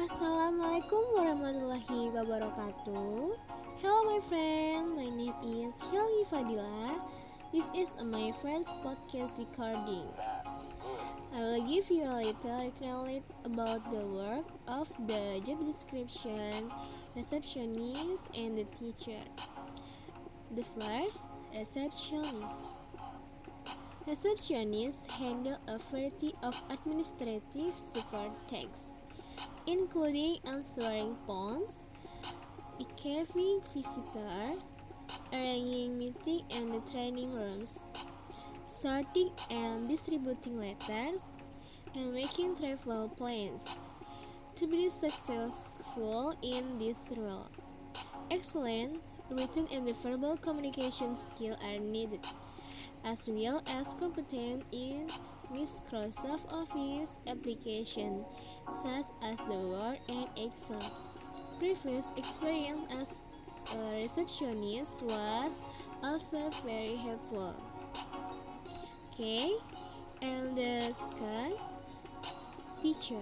Assalamualaikum warahmatullahi wabarakatuh. Hello my friend, my name is Hilmi Fadila. This is my friend's podcast recording. I will give you a little knowledge about the work of the job description, receptionist, and the teacher. The first, receptionist. Receptionists handle a variety of administrative support tasks including answering phones, receiving visitors, arranging meetings in the training rooms, sorting and distributing letters, and making travel plans. To be successful in this role, excellent written and verbal communication skills are needed, as well as competent in Microsoft Office application such as the Word and Excel. Previous experience as a receptionist was also very helpful. Okay, and the second teacher.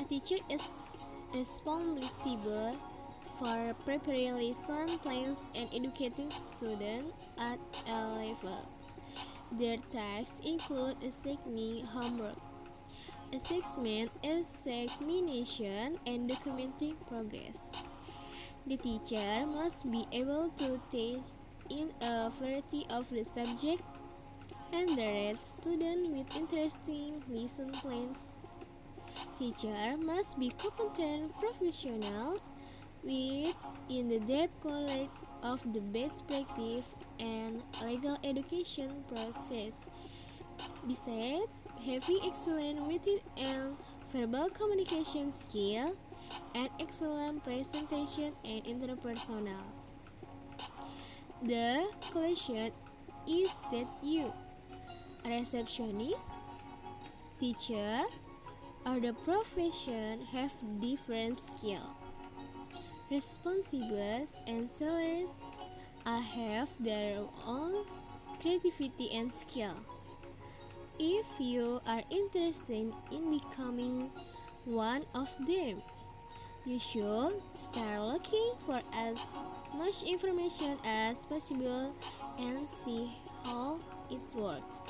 A teacher is responsible for preparing lesson plans and educating students at a level. Their tasks include assigning homework, assessment, examination, and documenting progress. The teacher must be able to teach in a variety of the subject and direct students with interesting lesson plans. Teacher must be competent professionals with in the depth knowledge of the best practice and legal education process. Besides, having excellent written and verbal communication skill and excellent presentation and interpersonal. The conclusion is that you, receptionist, teacher, or the profession have different skill, responsibilities, and salaries have their own creativity and skill. If you are interested in becoming one of them, you should start looking for as much information as possible and see how it works.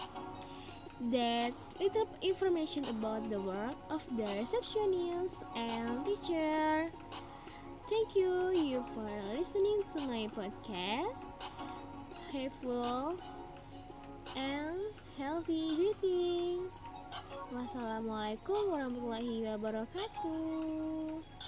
That's little information about the work of the receptionist and teacher. Thank you you for listening to my podcast. Helpful and healthy greetings. Wassalamualaikum warahmatullahi wabarakatuh.